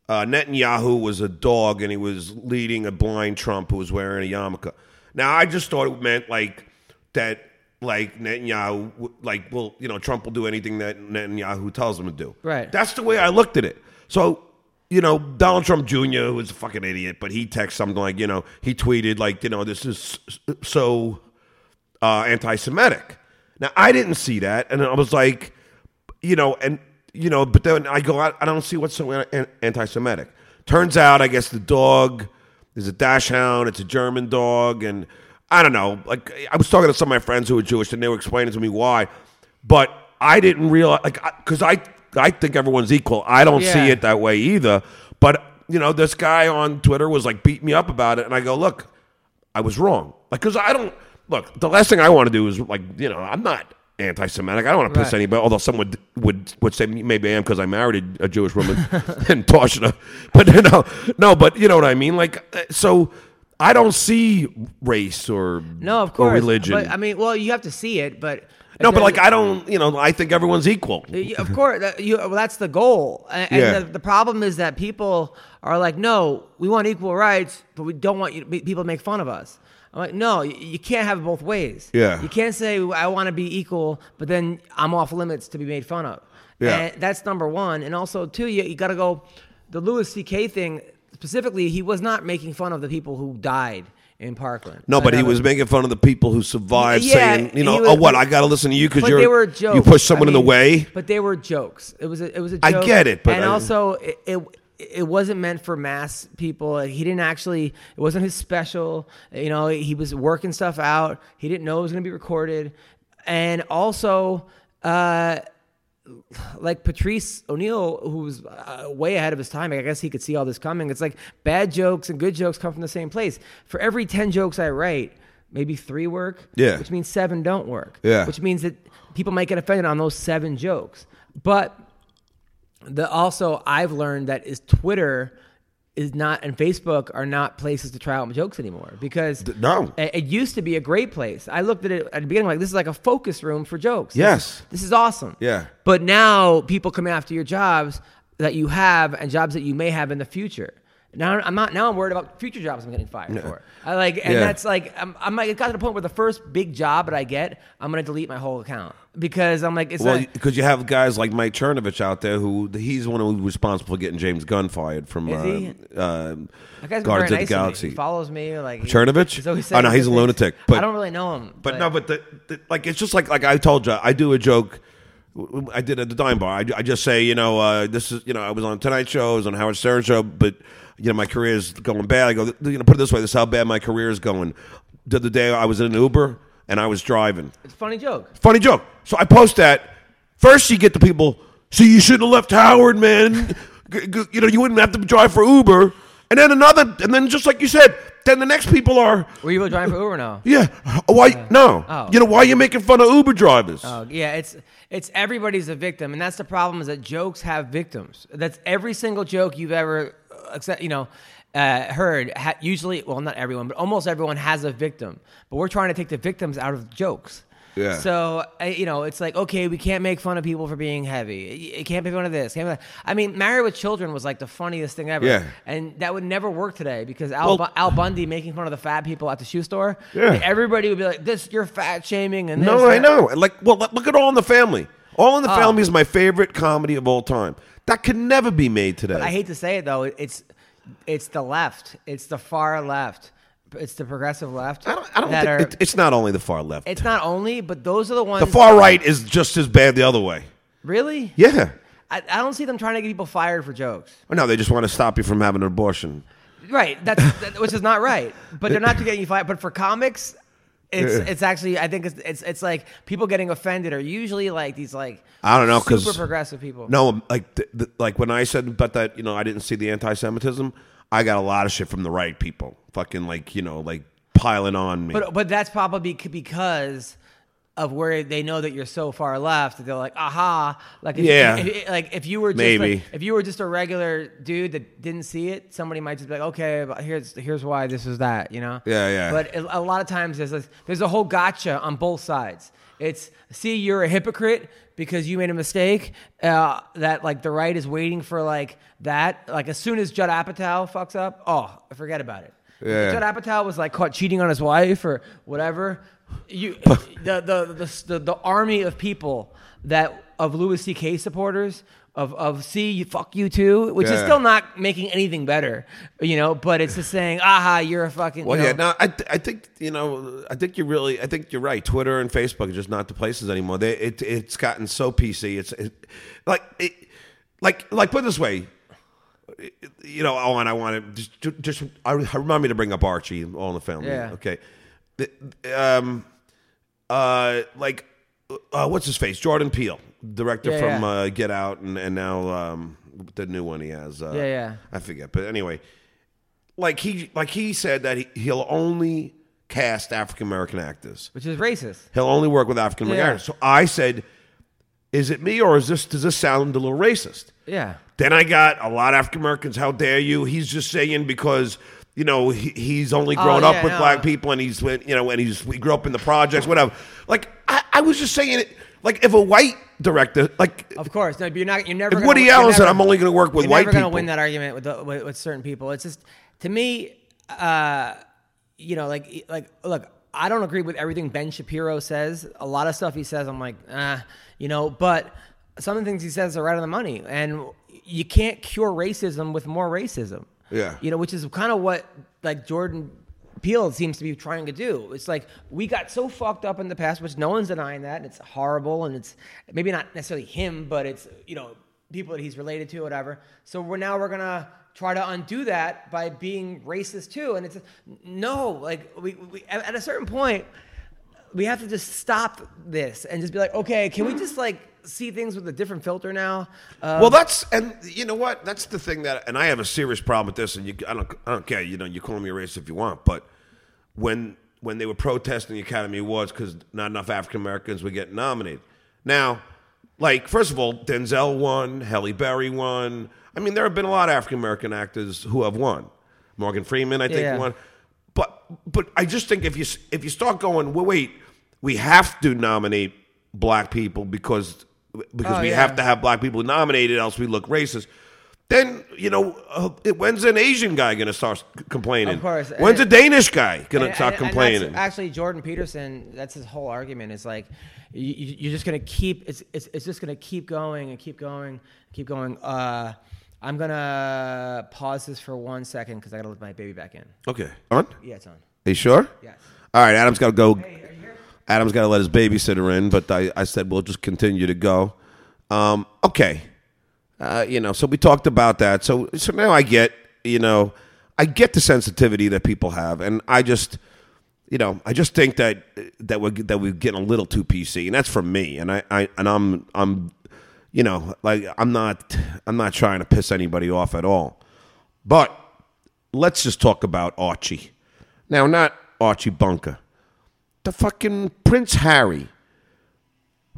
uh, Netanyahu was a dog, and he was leading a blind Trump who was wearing a yarmulke. Now, I just thought it meant like that, like Netanyahu, like well, you know, Trump will do anything that Netanyahu tells him to do. Right. That's the way I looked at it. So, you know, Donald Trump Jr., was a fucking idiot, but he texted something like, you know, he tweeted, like, you know, this is so uh, anti Semitic. Now, I didn't see that. And I was like, you know, and, you know, but then I go, I, I don't see what's so anti Semitic. Turns out, I guess the dog is a dachshund, it's a German dog. And I don't know. Like, I was talking to some of my friends who were Jewish, and they were explaining to me why. But I didn't realize, like, because I, I think everyone's equal. I don't see it that way either. But, you know, this guy on Twitter was like beat me up about it. And I go, look, I was wrong. Like, because I don't look. The last thing I want to do is like, you know, I'm not anti-Semitic. I don't want to piss Right. anybody. Although someone would would would say maybe I am because I married a, a Jewish woman and Toshna. But you know, no. But you know what I mean. Like, uh, so I don't see race or No, of course. or religion. But I mean, well, you have to see it, but No, but like I don't, you know, I think everyone's equal. Uh, of course, that- you, well, that's the goal. And, Yeah. the, the problem is that people are like, no, we want equal rights, but we don't want you people to make fun of us. I'm like, no, you, you can't have it both ways. Yeah. You can't say I want to be equal, but then I'm off limits to be made fun of. Yeah. And that's number one. And also, two, you, you got to go. The Louis C.K. thing specifically, he was not making fun of the people who died in Parkland. No, but he was making fun of the people who survived, Yeah, saying, you he know, was- oh, what? I got to listen to you because but you're they were jokes. you push someone I in the way. But they were jokes. It was a, it was a I joke. get it, but and I- also it, it it wasn't meant for mass people. He didn't actually. It wasn't his special. You know, he was working stuff out. He didn't know it was going to be recorded, and also. Uh, like Patrice O'Neal, who was uh, way ahead of his time, I guess he could see all this coming. It's like bad jokes and good jokes come from the same place. For every 10 jokes I write, maybe three work, Yeah. which means seven don't work, Yeah. which means that people might get offended on those seven jokes. But the also I've learned that is Twitter is not and Facebook are not places to try out jokes anymore because no. it, it used to be a great place. I looked at it at the beginning like this is like a focus room for jokes. This Yes. is- this is awesome. Yeah. But now people come after your jobs that you have and jobs that you may have in the future. Now I'm not. Now I'm worried about future jobs I'm getting fired for. I like, and Yeah. that's like, I'm, I'm like, it got to the point where the first big job that I get, I'm gonna delete my whole account because I'm like, it's Well, because you have guys like Mike Chernovich out there who he's one who's responsible for getting James Gunn fired from uh, uh, Guardians of the nice. Galaxy. He follows me, like he- Chernovich? Oh, no, he's a lunatic, but- I don't really know him. But no, but the, the, like it's just like like I told you, I do a joke. I did at the Dime Bar. I, I just say, you know, uh, this is, you know, I was on Tonight Show, I was on Howard Stern Show, but you know, my career is going bad. I go, you know, put it this way: this is how bad my career is going. The other day, I was in an Uber and I was driving. it's a funny joke. Funny joke. So I post that. First, you get the people. See, you shouldn't have left Howard, man. G- g- you know, you wouldn't have to drive for Uber. And then another, and then just like you said, then the next people are, Were you driving for Uber now? yeah, why? no, Oh. you know, why you're you making fun of Uber drivers? Oh, yeah, it's it's everybody's a victim, and that's the problem is that jokes have victims. That's every single joke you've ever, uh, accept, you know, uh, heard. Ha- usually, well, not everyone, but almost everyone has a victim. But we're trying to take the victims out of jokes. Yeah. So you know, it's like okay, we can't make fun of people for being heavy. It can't be fun of this. Can't make- I mean, Married with Children was like the funniest thing ever. Yeah. And that would never work today because Al, Well- Bu- Al Bundy making fun of the fat people at the shoe store. Yeah. Everybody would be like, "This, you're fat shaming," and this, no, I that. know. Like, well, look at All in the Family. All in the Oh. Family is my favorite comedy of all time. That could never be made today. I hate to say it though, it's it's the left. It's the far left. It's the progressive left. I don't, I don't think are, it, it's not only the far left. it's not only, but those are the ones. the far right is just as bad the other way. really? Yeah. I, I don't see them trying to get people fired for jokes. Well, no, they just want to stop you from having an abortion. Right. That's that, which is not right. But they're not getting you fired. But for comics, it's it's actually I think it's it's it's like people getting offended are usually like these like I don't know because super progressive people. No, like like when I said about that, you know, I didn't see the anti-Semitism. I got a lot of shit from the right people, fucking like you know, like piling on me. But but that's probably c- because of where they know that you're so far left that they're like, aha, like if, Yeah. if- if- like if you were just Maybe. like, if you were just a regular dude that didn't see it, somebody might just be like, okay, but here's here's why this is that, you know? Yeah, yeah. But a lot of times there's a, there's a whole gotcha on both sides. It's see you're a hypocrite because you made a mistake. Uh, that like the right is waiting for like that. Like as soon as Judd Apatow fucks up, oh, forget about it. Yeah. Judd Apatow was like caught cheating on his wife or whatever. You, the, the, the, the, the army of people that of Louis C.K. supporters of of see you fuck you too, which is Yeah. still not making anything better, you know. But it's just saying, aha, you're a fucking. well, you yeah, know, no, I, th- I think you know, I think you're really, I think you're right. Twitter and Facebook are just not the places anymore. They, it, it's gotten so PC. It's it, like, it, like, like put it this way. You know, oh, and I want to just, just I remind me to bring up Archie, All in the Family. Yeah. Okay. Um, uh, like, uh, what's his face? Jordan Peele, director Yeah, from yeah. Uh, Get Out, and, and now um, the new one he has. Uh, Yeah, yeah. I forget, but anyway, like he like he said that he, he'll only cast African American actors. which is racist. He'll only work with African American Yeah. actors. So I said, "Is it me or is this does this sound a little racist?" Yeah. Then I got a lot of African Americans. How dare you? He's just saying because you know he, he's only grown Oh, up yeah, with no. black people and he's you know and he's we grew up in the projects, whatever. Like I, I was just saying it. Like if a white director, like Of course, no, but you're not. You're never. Gonna, Woody Allen said, "I'm only gonna work with you're white never gonna people." win that argument with, the, with with certain people. It's just to me, uh, you know, like like look, I don't agree with everything Ben Shapiro says. A lot of stuff he says, I'm like, ah, you know, but some of the things he says are right on the money, and you can't cure racism with more racism. Yeah. you know, which is kind of what like Jordan. Peele seems to be trying to do. It's like we got so fucked up in the past, which no one's denying that. And it's horrible, and it's maybe not necessarily him, but it's you know people that he's related to, whatever. So we're now we're gonna try to undo that by being racist too. And it's no, like we, we at at a certain point, we have to just stop this and just be like, okay, can we just like see things with a different filter now? Uh, Well, that's and you know what? That's the thing that, and I have a serious problem with this. And you, I don't, I don't care. You know, you call me a racist if you want, but when when they were protesting the Academy Awards because not enough African Americans were getting nominated. Now, like first of all, Denzel won, Halle Berry won. I mean, there have been a lot of African American actors who have won. Morgan Freeman, I think, Yeah. won. But but I just think if you if you start going, well, wait, we have to nominate black people because because Oh, we yeah. have to have black people nominated, else we look racist. Then you know, uh, when's an Asian guy going to start complaining? Of course. When's a Danish guy going to And- start and- and complaining? that's actually, Jordan Peterson, that's his whole argument is like, you, you're just going to keep, it's, it's, it's just going to keep going and keep going, keep going. Uh, I'm going to pause this for one second because I got to let my baby back in. okay, on. Yeah, it's on. Are you sure? Yes. All right, Adam's got to go. Adam's got to let his babysitter in, but I, I said we'll just continue to go. Um, okay, uh, you know, so we talked about that. So so now I get, you know, I get the sensitivity that people have, and I just, you know, I just think that that we're that we're getting a little too PC, and that's from me. And I, I and I'm I'm, you know, like I'm not I'm not trying to piss anybody off at all, but let's just talk about Archie. Now, not Archie Bunker, the fucking Prince Harry,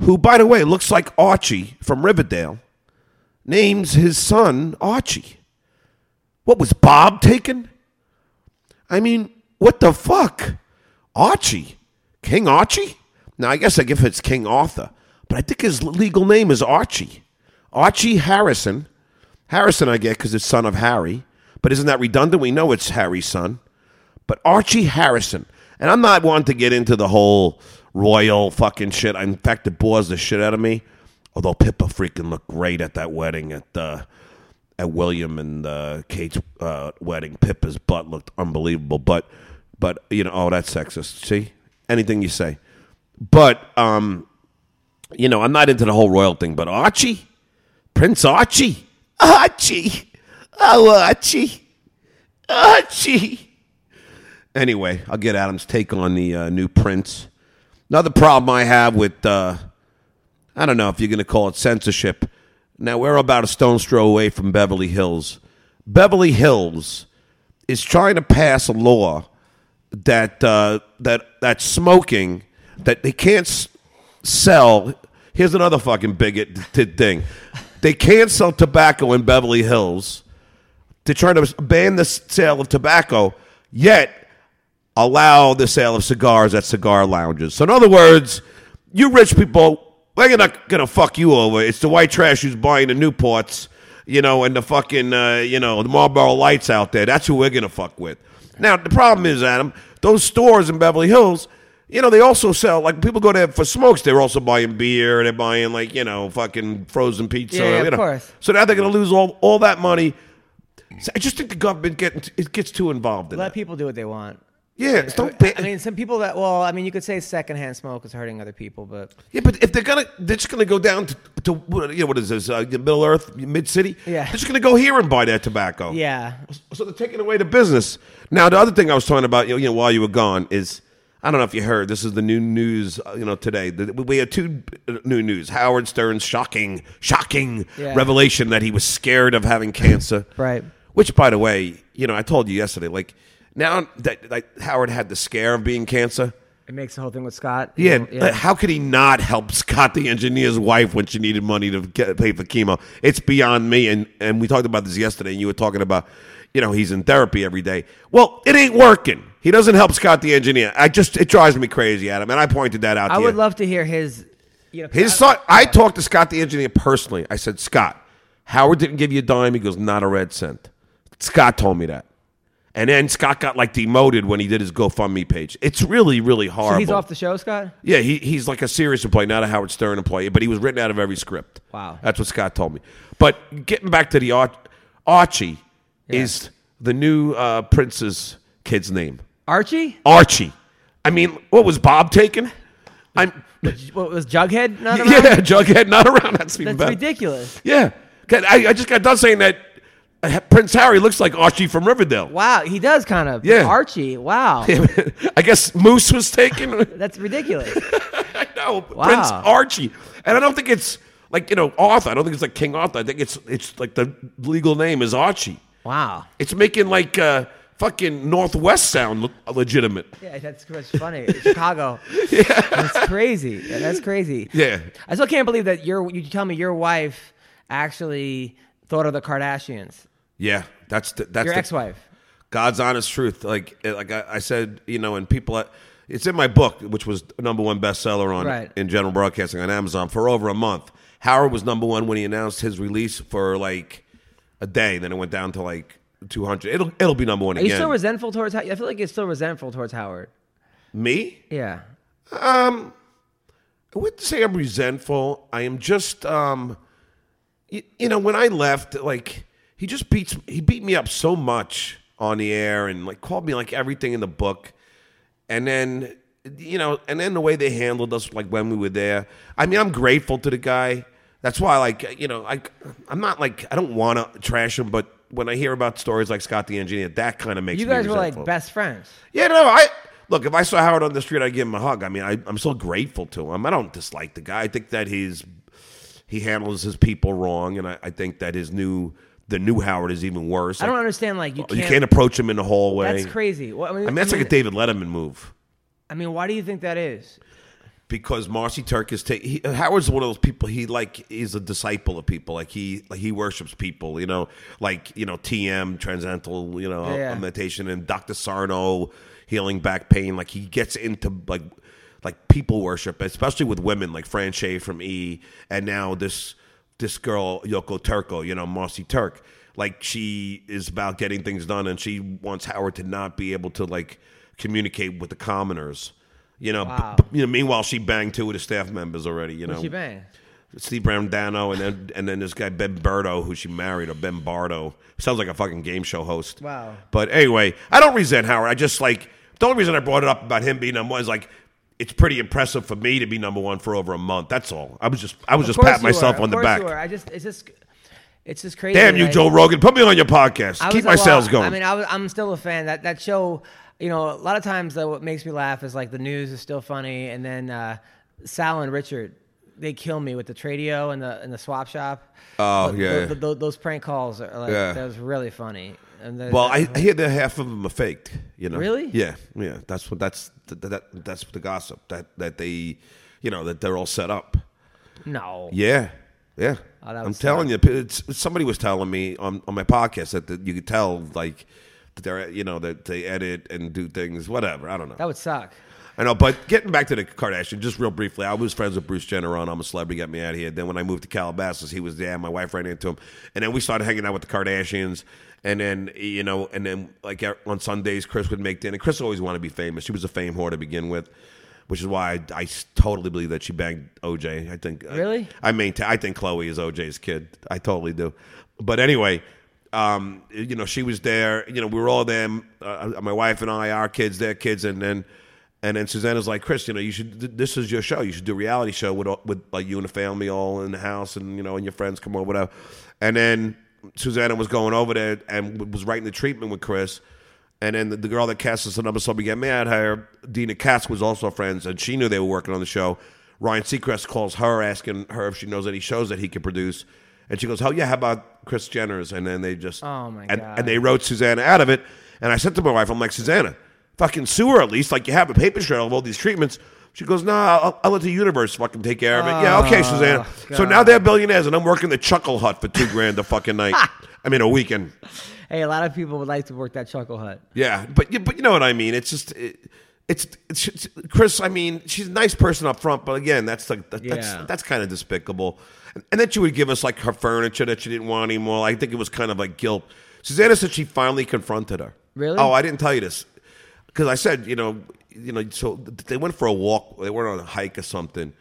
who, by the way, looks like Archie from Riverdale, names his son Archie. What was Bob taken? I mean, what the fuck? Archie? King Archie? Now, I guess I give it's King Arthur, but I think his legal name is Archie. Archie Harrison. Harrison, I get because it's son of Harry, but isn't that redundant? We know it's Harry's son. But Archie Harrison. And I'm not one to get into the whole royal fucking shit. In fact, it bores the shit out of me. Although Pippa freaking looked great at that wedding at uh, at William and uh, Kate's uh, wedding. Pippa's butt looked unbelievable. But but you know, oh, that's sexist. See anything you say. But um, you know, I'm not into the whole royal thing. But Archie, Prince Archie, Archie, oh Archie, Archie. Anyway, I'll get Adam's take on the uh, new Prince. Another problem I have with, uh, I don't know if you're going to call it censorship. Now, we're about a stone's throw away from Beverly Hills. Beverly Hills is trying to pass a law that uh, that that smoking that they can't sell. Here's another fucking bigot t- thing. They can't sell tobacco in Beverly Hills. They're trying to ban the sale of tobacco, yet allow the sale of cigars at cigar lounges. So, in other words, you rich people, we're not going to fuck you over. It's the white trash who's buying the Newports, you know, and the fucking, uh, you know, the Marlboro Lights out there. That's who we're going to fuck with. Now, the problem is, Adam, those stores in Beverly Hills, you know, they also sell, like, people go there for smokes. They're also buying beer. They're buying, like, you know, fucking frozen pizza. Yeah, you of know. course. So now they're going to lose all, all that money. So I just think the government getting it gets too involved in Let that. people do what they want. Yeah, it's don't. I I mean, some people that well, I mean, you could say secondhand smoke is hurting other people, but yeah, but if they're gonna, they're just gonna go down to, to you know, what is this? Uh, Middle Earth, Mid City. Yeah. they're just gonna go here and buy that tobacco. yeah, So they're taking away the business. Now, the other thing I was talking about, you know, while you were gone, is I don't know if you heard. This is the new news, uh, you know, today. We had two uh, new news. Howard Stern's shocking, shocking Yeah. revelation that he was scared of having cancer. Right. Which, by the way, you know, I told you yesterday. Like now that like, Howard had the scare of being cancer. it makes the whole thing with Scott. Yeah, know, uh, how could he not help Scott, the engineer's wife, when she needed money to get, pay for chemo? It's beyond me. And and we talked about this yesterday. And you were talking about, you know, he's in therapy every day. Well, it ain't working. He doesn't help Scott the engineer. I just it drives me crazy, Adam, and I pointed that out. To you. I would you. love to hear his. You know, His I- thought. I talked to Scott the engineer personally. I said, Scott, Howard didn't give you a dime. He goes, not a red cent. Scott told me that. And then Scott got like demoted when he did his GoFundMe page. It's really, really horrible. So he's off the show, Scott. Yeah, he, he's like a serious employee, not a Howard Stern employee, but he was written out of every script. Wow. That's what Scott told me. But getting back to the Ar- Archie is the new uh, Prince's kid's name. Archie. Archie. I mean, what was Bob taking? I'm What was Jughead not around? yeah, Jughead not around. That's That's ridiculous. Yeah. I, I just got done saying that Prince Harry looks like Archie from Riverdale. Wow, he does kind of. Yeah. Archie. Wow. I guess Moose was taken. That's ridiculous. I know Wow. Prince Archie, and I don't think it's like you know Arthur. I don't think it's like King Arthur. I think it's it's like the legal name is Archie. Wow. It's making like uh, fucking Northwest sound le- legitimate. Yeah, that's, that's funny. Chicago. yeah. That's crazy. Yeah, that's crazy. Yeah. I still can't believe that your you tell me your wife actually thought of the Kardashians. Yeah, that's the, that's Your the- ex-wife. God's honest truth. Like like I, I said, you know, and people. It's in my book, which was number one bestseller on Right. in general broadcasting on Amazon for over a month. Howard was number one when he announced his release for like a day. Then it went down to like two hundred. It'll it'll be number one Are you still resentful towards? I feel like you're still resentful towards Howard. Me? Yeah. Um, I wouldn't say I'm resentful. I am just, um, you, you know, when I left, like he just beats, he beat me up so much on the air and like called me like everything in the book, and then you know, and then the way they handled us, like when we were there. I mean, I'm grateful to the guy. That's why, like, you know, I, I'm not like I don't want to trash him, but when I hear about stories like Scott the Engineer, that kind of makes me You guys were like best friends. Yeah, no, I look. If I saw Howard on the street, I'd give him a hug. I mean, I, I'm so grateful to him. I don't dislike the guy. I think that he's he handles his people wrong, and I, I think that his new the new Howard is even worse. I don't Like, understand. Like you oh, You can't. can't approach him in the hallway. that's crazy. Well, I mean, that's like a David Letterman move I mean, why do you think that is? because Marci Turk is taking. Howard's one of those people. He like is a disciple of people. Like he like he worships people. You know, like you know TM Transcendental. You know, Yeah, meditation and Dr. Sarno healing back pain. Like he gets into like like people worship, especially with women like Fran Shea from E, and now this this girl Yoko Turco. You know, Marci Turk. Like she is about getting things done, and she wants Howard to not be able to like communicate with the commoners. You know, Wow. b- you know. Meanwhile, she banged two of the staff members already. You know, she bang? Steve Brandano, and then and then this guy Ben Berto, who she married, or Ben Bardo. Sounds like a fucking game show host. Wow. But anyway, I don't resent Howard. I just like the only reason I brought it up about him being number one is like it's pretty impressive for me to be number one for over a month. That's all. I was just I was just patting myself on the back. I just it's just it's just crazy. Damn you, that- Joe Rogan! Put me on your podcast. I Keep my well, sales going. I mean, I was, I'm still a fan. That that show, you know, a lot of times though, what makes me laugh is like the news is still funny, and then uh, Sal and Richard, they kill me with the Tradio and the and the swap shop. Oh, yeah. th- th- th- those prank calls are like Yeah. that was really funny. And the, well, I, I hear that half of them are faked. You know, Really? Yeah, yeah. That's what that's that, that that's the gossip that that they, you know, that they're all set up. no. Yeah, yeah. Oh, I'm telling you, it's, somebody was telling me on, on my podcast that, that you could tell like that they're you know that they edit and do things whatever. I don't know. That would suck. I know, but getting back to the Kardashian, just real briefly, I was friends with Bruce Jenner on I'm a Celebrity, Get Me Out of Here. Then when I moved to Calabasas, he was there. My wife ran into him, and then we started hanging out with the Kardashians. And then you know, and then like on Sundays, Kris would make dinner. Kris always wanted to be famous. She was a fame whore to begin with, which is why I, I totally believe that she banged OJ. I think Really? I, I maintain. I think Khloé is OJ's kid. I totally do. But anyway, um, you know, she was there. You know, we were all there. Uh, my wife and I, our kids, their kids, and then and then Susanna's like, Kris, you know, you should. This is your show. You should do a reality show with all- with like you and the family all in the house, and you know, and your friends come over, whatever. And then Susanna was going over there and was writing the treatment with Kris. And then the, the girl that cast us the number so we get mad at her, Dina Katz was also friends, and she knew they were working on the show. Ryan Seacrest calls her asking her if she knows any shows that he could produce. And she goes, "Oh yeah, how about Kris Jenner's?" And then they just Oh, my and, God. and they wrote Susanna out of it. And I said to my wife, "I'm like Susanna, fucking sue her at least. Like you have a paper trail of all these treatments." She goes, "No, I'll, I'll let the universe fucking take care of it." yeah, okay, ah, Susanna. So now they're billionaires, and I'm working the Chuckle Hut for two grand a fucking night. I mean, a weekend. Hey, a lot of people would like to work that Chuckle Hut. Yeah, but you, but you know what I mean. It's just it, it's, it's it's Kris. I mean, she's a nice person up front, but again, that's like that, that's that's kind of despicable. And, and then she would give us like her furniture that she didn't want anymore. I think it was kind of like guilt. Susanna said she finally confronted her. Really? Oh, I didn't tell you this because I said you know you know so they went for a walk. They went on a hike or something.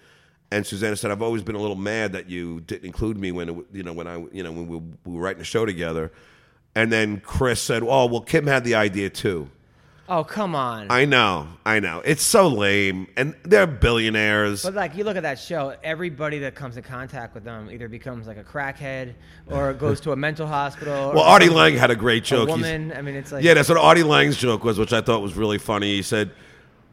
And Susanna said, "I've always been a little mad that you didn't include me when it, you know when I you know when we, we were writing the show together." And then Kris said, "Oh, well, Kim had the idea too." Oh, come on. I know, I know. It's so lame, and they're billionaires. But like you look at that show, everybody that comes in contact with them either becomes like a crackhead or goes to a mental hospital. well, or Artie Lange had a great a joke. He's- woman. I mean, it's like yeah, that's what Artie Lange's joke was, which I thought was really funny. He said,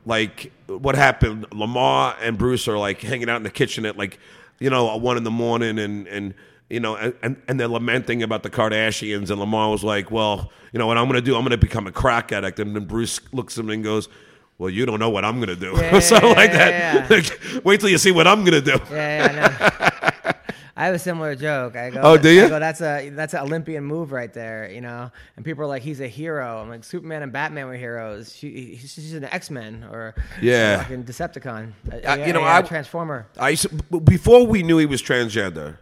like, what happened? Lamar and Bruce are like hanging out in the kitchen at like, you know, one in the morning, and and you know, and- and they're lamenting about the Kardashians, and Lamar was like, well, you know what I'm going to do? I'm going to become a crack addict, and then Bruce looks at him and goes. Well, you don't know what I'm gonna do, Yeah, something yeah, like yeah, that. Like, wait till you see what I'm gonna do. Yeah, yeah, I know. I have a similar joke. I go, Oh, do you? I go, that's a that's an Olympian move right there, you know. And people are like, he's a hero. I'm like, Superman and Batman were heroes. She, he's- she's an X Men or Yeah. a fucking Decepticon. Uh, yeah, you know, yeah, I- Transformer. I to- before we knew he was transgender,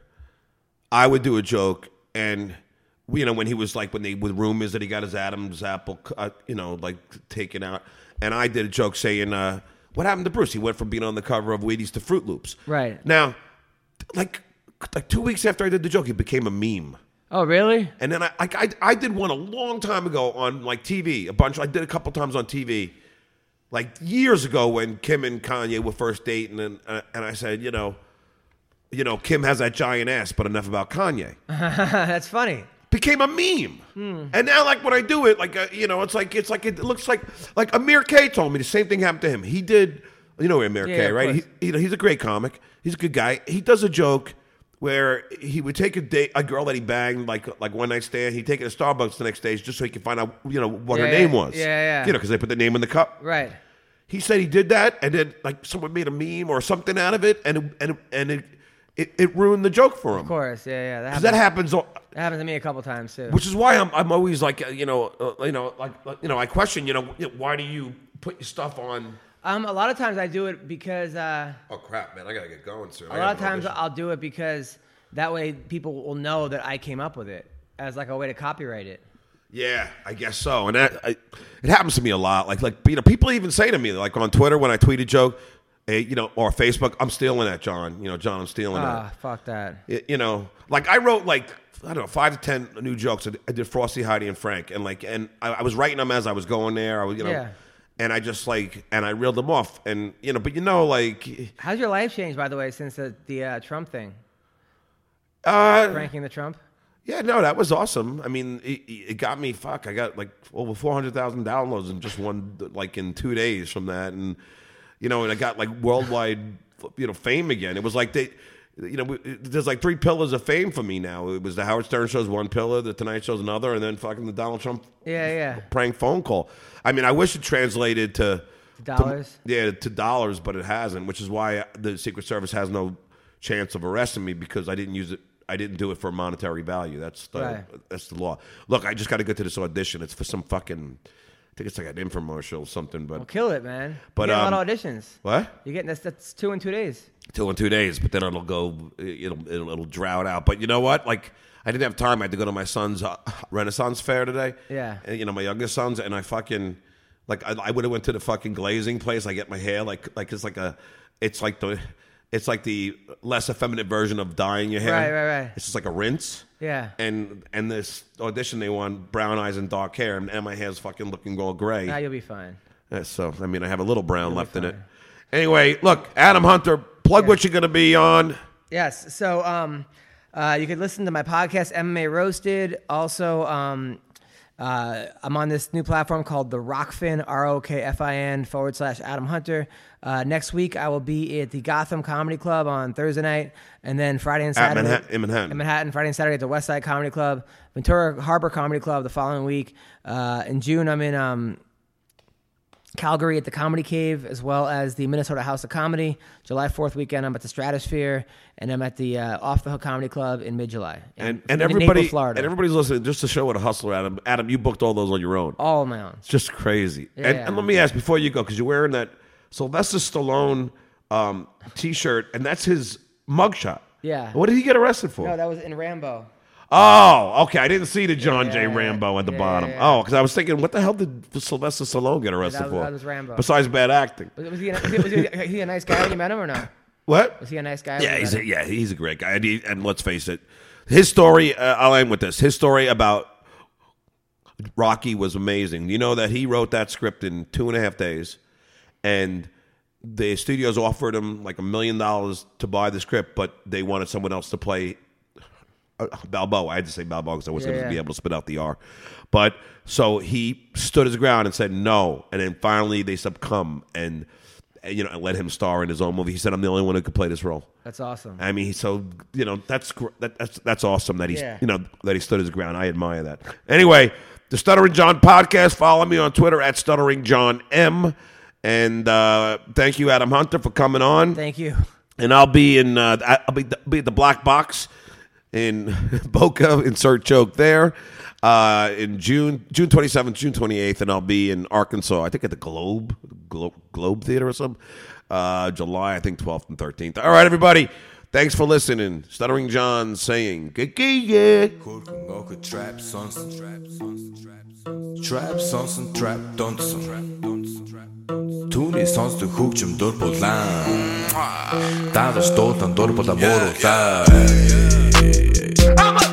I would do a joke, and you know when he was like when they with rumors that he got his Adam's apple, uh, you know, like taken out, and I did a joke saying, uh, "What happened to Bruce? He went from being on the cover of Wheaties to Froot Loops." Right. now, like like two weeks after I did the joke, it became a meme. Oh, really? And then I, I, I, I did one a long time ago on like TV, a bunch. I did a couple times on TV, like years ago when Kim and Kanye were first dating, and uh, and I said, you know, you know, Kim has that giant ass, but enough about Kanye. that's funny. Became a meme, and now like when I do it, like uh, you know, it's like it's like it looks like like Amir K told me the same thing happened to him. He did, you know, Amir Yeah, K, of right? He, you know, he's a great comic. He's a good guy. He does a joke where he would take a date, a girl that he banged, like like one night stand. He'd take her to Starbucks the next day just so he could find out, you know, what her Yeah, name was. Yeah, yeah. You know, because they put the name in the cup. Right. He said he did that, and then like someone made a meme or something out of it, and it, and it, and it, it it ruined the joke for him. Of course. Yeah, yeah. That 'Cause happens, that happens. all- that happens to me a couple times too. which is why I'm I'm always like uh, you know uh, you know like you know I question you know why do you put your stuff on? Um, a lot of times I do it because uh, Oh crap, man! I gotta get going soon. a lot of times I'll do it because that way people will know that I came up with it as like a way to copyright it. yeah, I guess so. And that I, it happens to me a lot. Like like you know people even say to me like on Twitter when I tweet a joke, hey, you know, or Facebook, I'm stealing that, John. You know, John, I'm stealing Ah, that. fuck that. Y- You know, like I wrote like I don't know five to ten new jokes. I did- I did Frosty, Heidi, and Frank, and like and I, I was writing them as I was going there. I was you know. Yeah. And I just like, and I reeled them off, and you know, but you know, like, How's your life changed, by the way, since the, the uh, Trump thing, uh, ranking the Trump? Yeah, no, that was awesome. I mean, it, it got me. Fuck, I got like over four hundred thousand downloads in just one, like in two days from that, and you know, and I got like worldwide, you know, fame again. It was like they, you know, we- there's like three pillars of fame for me now. It was the Howard Stern show's one pillar, the Tonight Show's another, and then fucking the Donald Trump Yeah, yeah. prank phone call. I mean, I wish it translated to Dollars? to- yeah, to dollars, but it hasn't, which is why the Secret Service has no chance of arresting me because I didn't use it. I didn't do it for monetary value. That's the Right. that's the law. Look, I just got to get to this audition. It's for some fucking. I think it's like an infomercial or something. But Well, kill it, man. But, But a lot um, of auditions. what? You're getting that's, that's two in two days. Two in two days, but then it'll go. It'll it'll, it'll drought out. But you know what? Like I didn't have time. I had to go to my son's uh, Renaissance fair today. Yeah. And, you know my youngest son's, and I fucking like I, I would have went to the fucking glazing place. I get my hair like like it's like a it's like the it's like the less effeminate version of dyeing your hair. Right, right, right. It's just like a rinse. Yeah. And and this audition they want brown eyes and dark hair, and, and my hair's fucking looking all gray. Now you'll be fine. Yeah, so I mean, I have a little brown You'll be left in it. fine. Anyway, look, Adam Hunter, plug what you're going to be on. Yes. So um, uh, you could listen to my podcast, MMA Roasted. Also, um, uh, I'm on this new platform called the Rokfin, R O K F I N forward slash Adam Hunter. Uh, next week, I will be at the Gotham Comedy Club on Thursday night, and then Friday and Saturday. Manhattan- in Manhattan. In Manhattan, Friday and Saturday at the West Side Comedy Club, Ventura Harbor Comedy Club the following week. Uh, in June, I'm in um, Calgary at the Comedy Cave, as well as the Minnesota House of Comedy. July 4th weekend, I'm at the Stratosphere, and I'm at the uh, Off the Hook Comedy Club in mid July. And in and everybody Florida. and everybody's listening just to show what a hustler, Adam. Adam, you booked all those on your own. all on my own. It's just crazy. and, Yeah. and let me ask before you go, because you're wearing that Sylvester Stallone um, T-shirt, and that's his mugshot. Yeah. What did he get arrested for? No, that was in Rambo. Oh, okay. I didn't see the John J. Yeah, Rambo at the yeah, bottom. yeah, yeah. Oh, because I was thinking, what the hell did Sylvester Stallone get arrested that was- for? that was Rambo. Besides bad acting. Was, was he, a, was, he, was, he, he a nice guy when you met him or no? What? Was he a nice guy? when Yeah, you he's met a, him? yeah, he's a great guy. And, he, and let's face it, his story. Uh, I'll end with this. His story about Rocky was amazing. You know that he wrote that script in two and a half days, and the studios offered him like a million dollars to buy the script, but they wanted someone else to play uh, Balboa. I had to say Balboa because I wasn't Yeah, going to be able to spit out the R. But so he stood his ground and said no, and then finally they succumb and. You know, and let him star in his own movie. He said, "I'm the only one who could play this role." That's awesome. I mean, so you know that's that, that's that's awesome that he's Yeah. you know that he stood his ground. I admire that. Anyway, the Stuttering John podcast. Follow me on Twitter at Stuttering John M. And uh, thank you, Adam Hunter, for coming on. Thank you. and I'll be in uh, I'll be, be at the Black Box in Boca. Insert joke there. Uh, in June, June twenty seventh, June twenty eighth, and I'll be in Arkansas. I think at the Globe, Globe, Globe Theater or something. Uh, July, I think twelfth and thirteenth. All right, everybody. Thanks for listening. Stuttering John saying, yeah. Trap sonsen Trap sonsen trap sons dur på land Där är ståten dur på da moro där I'm a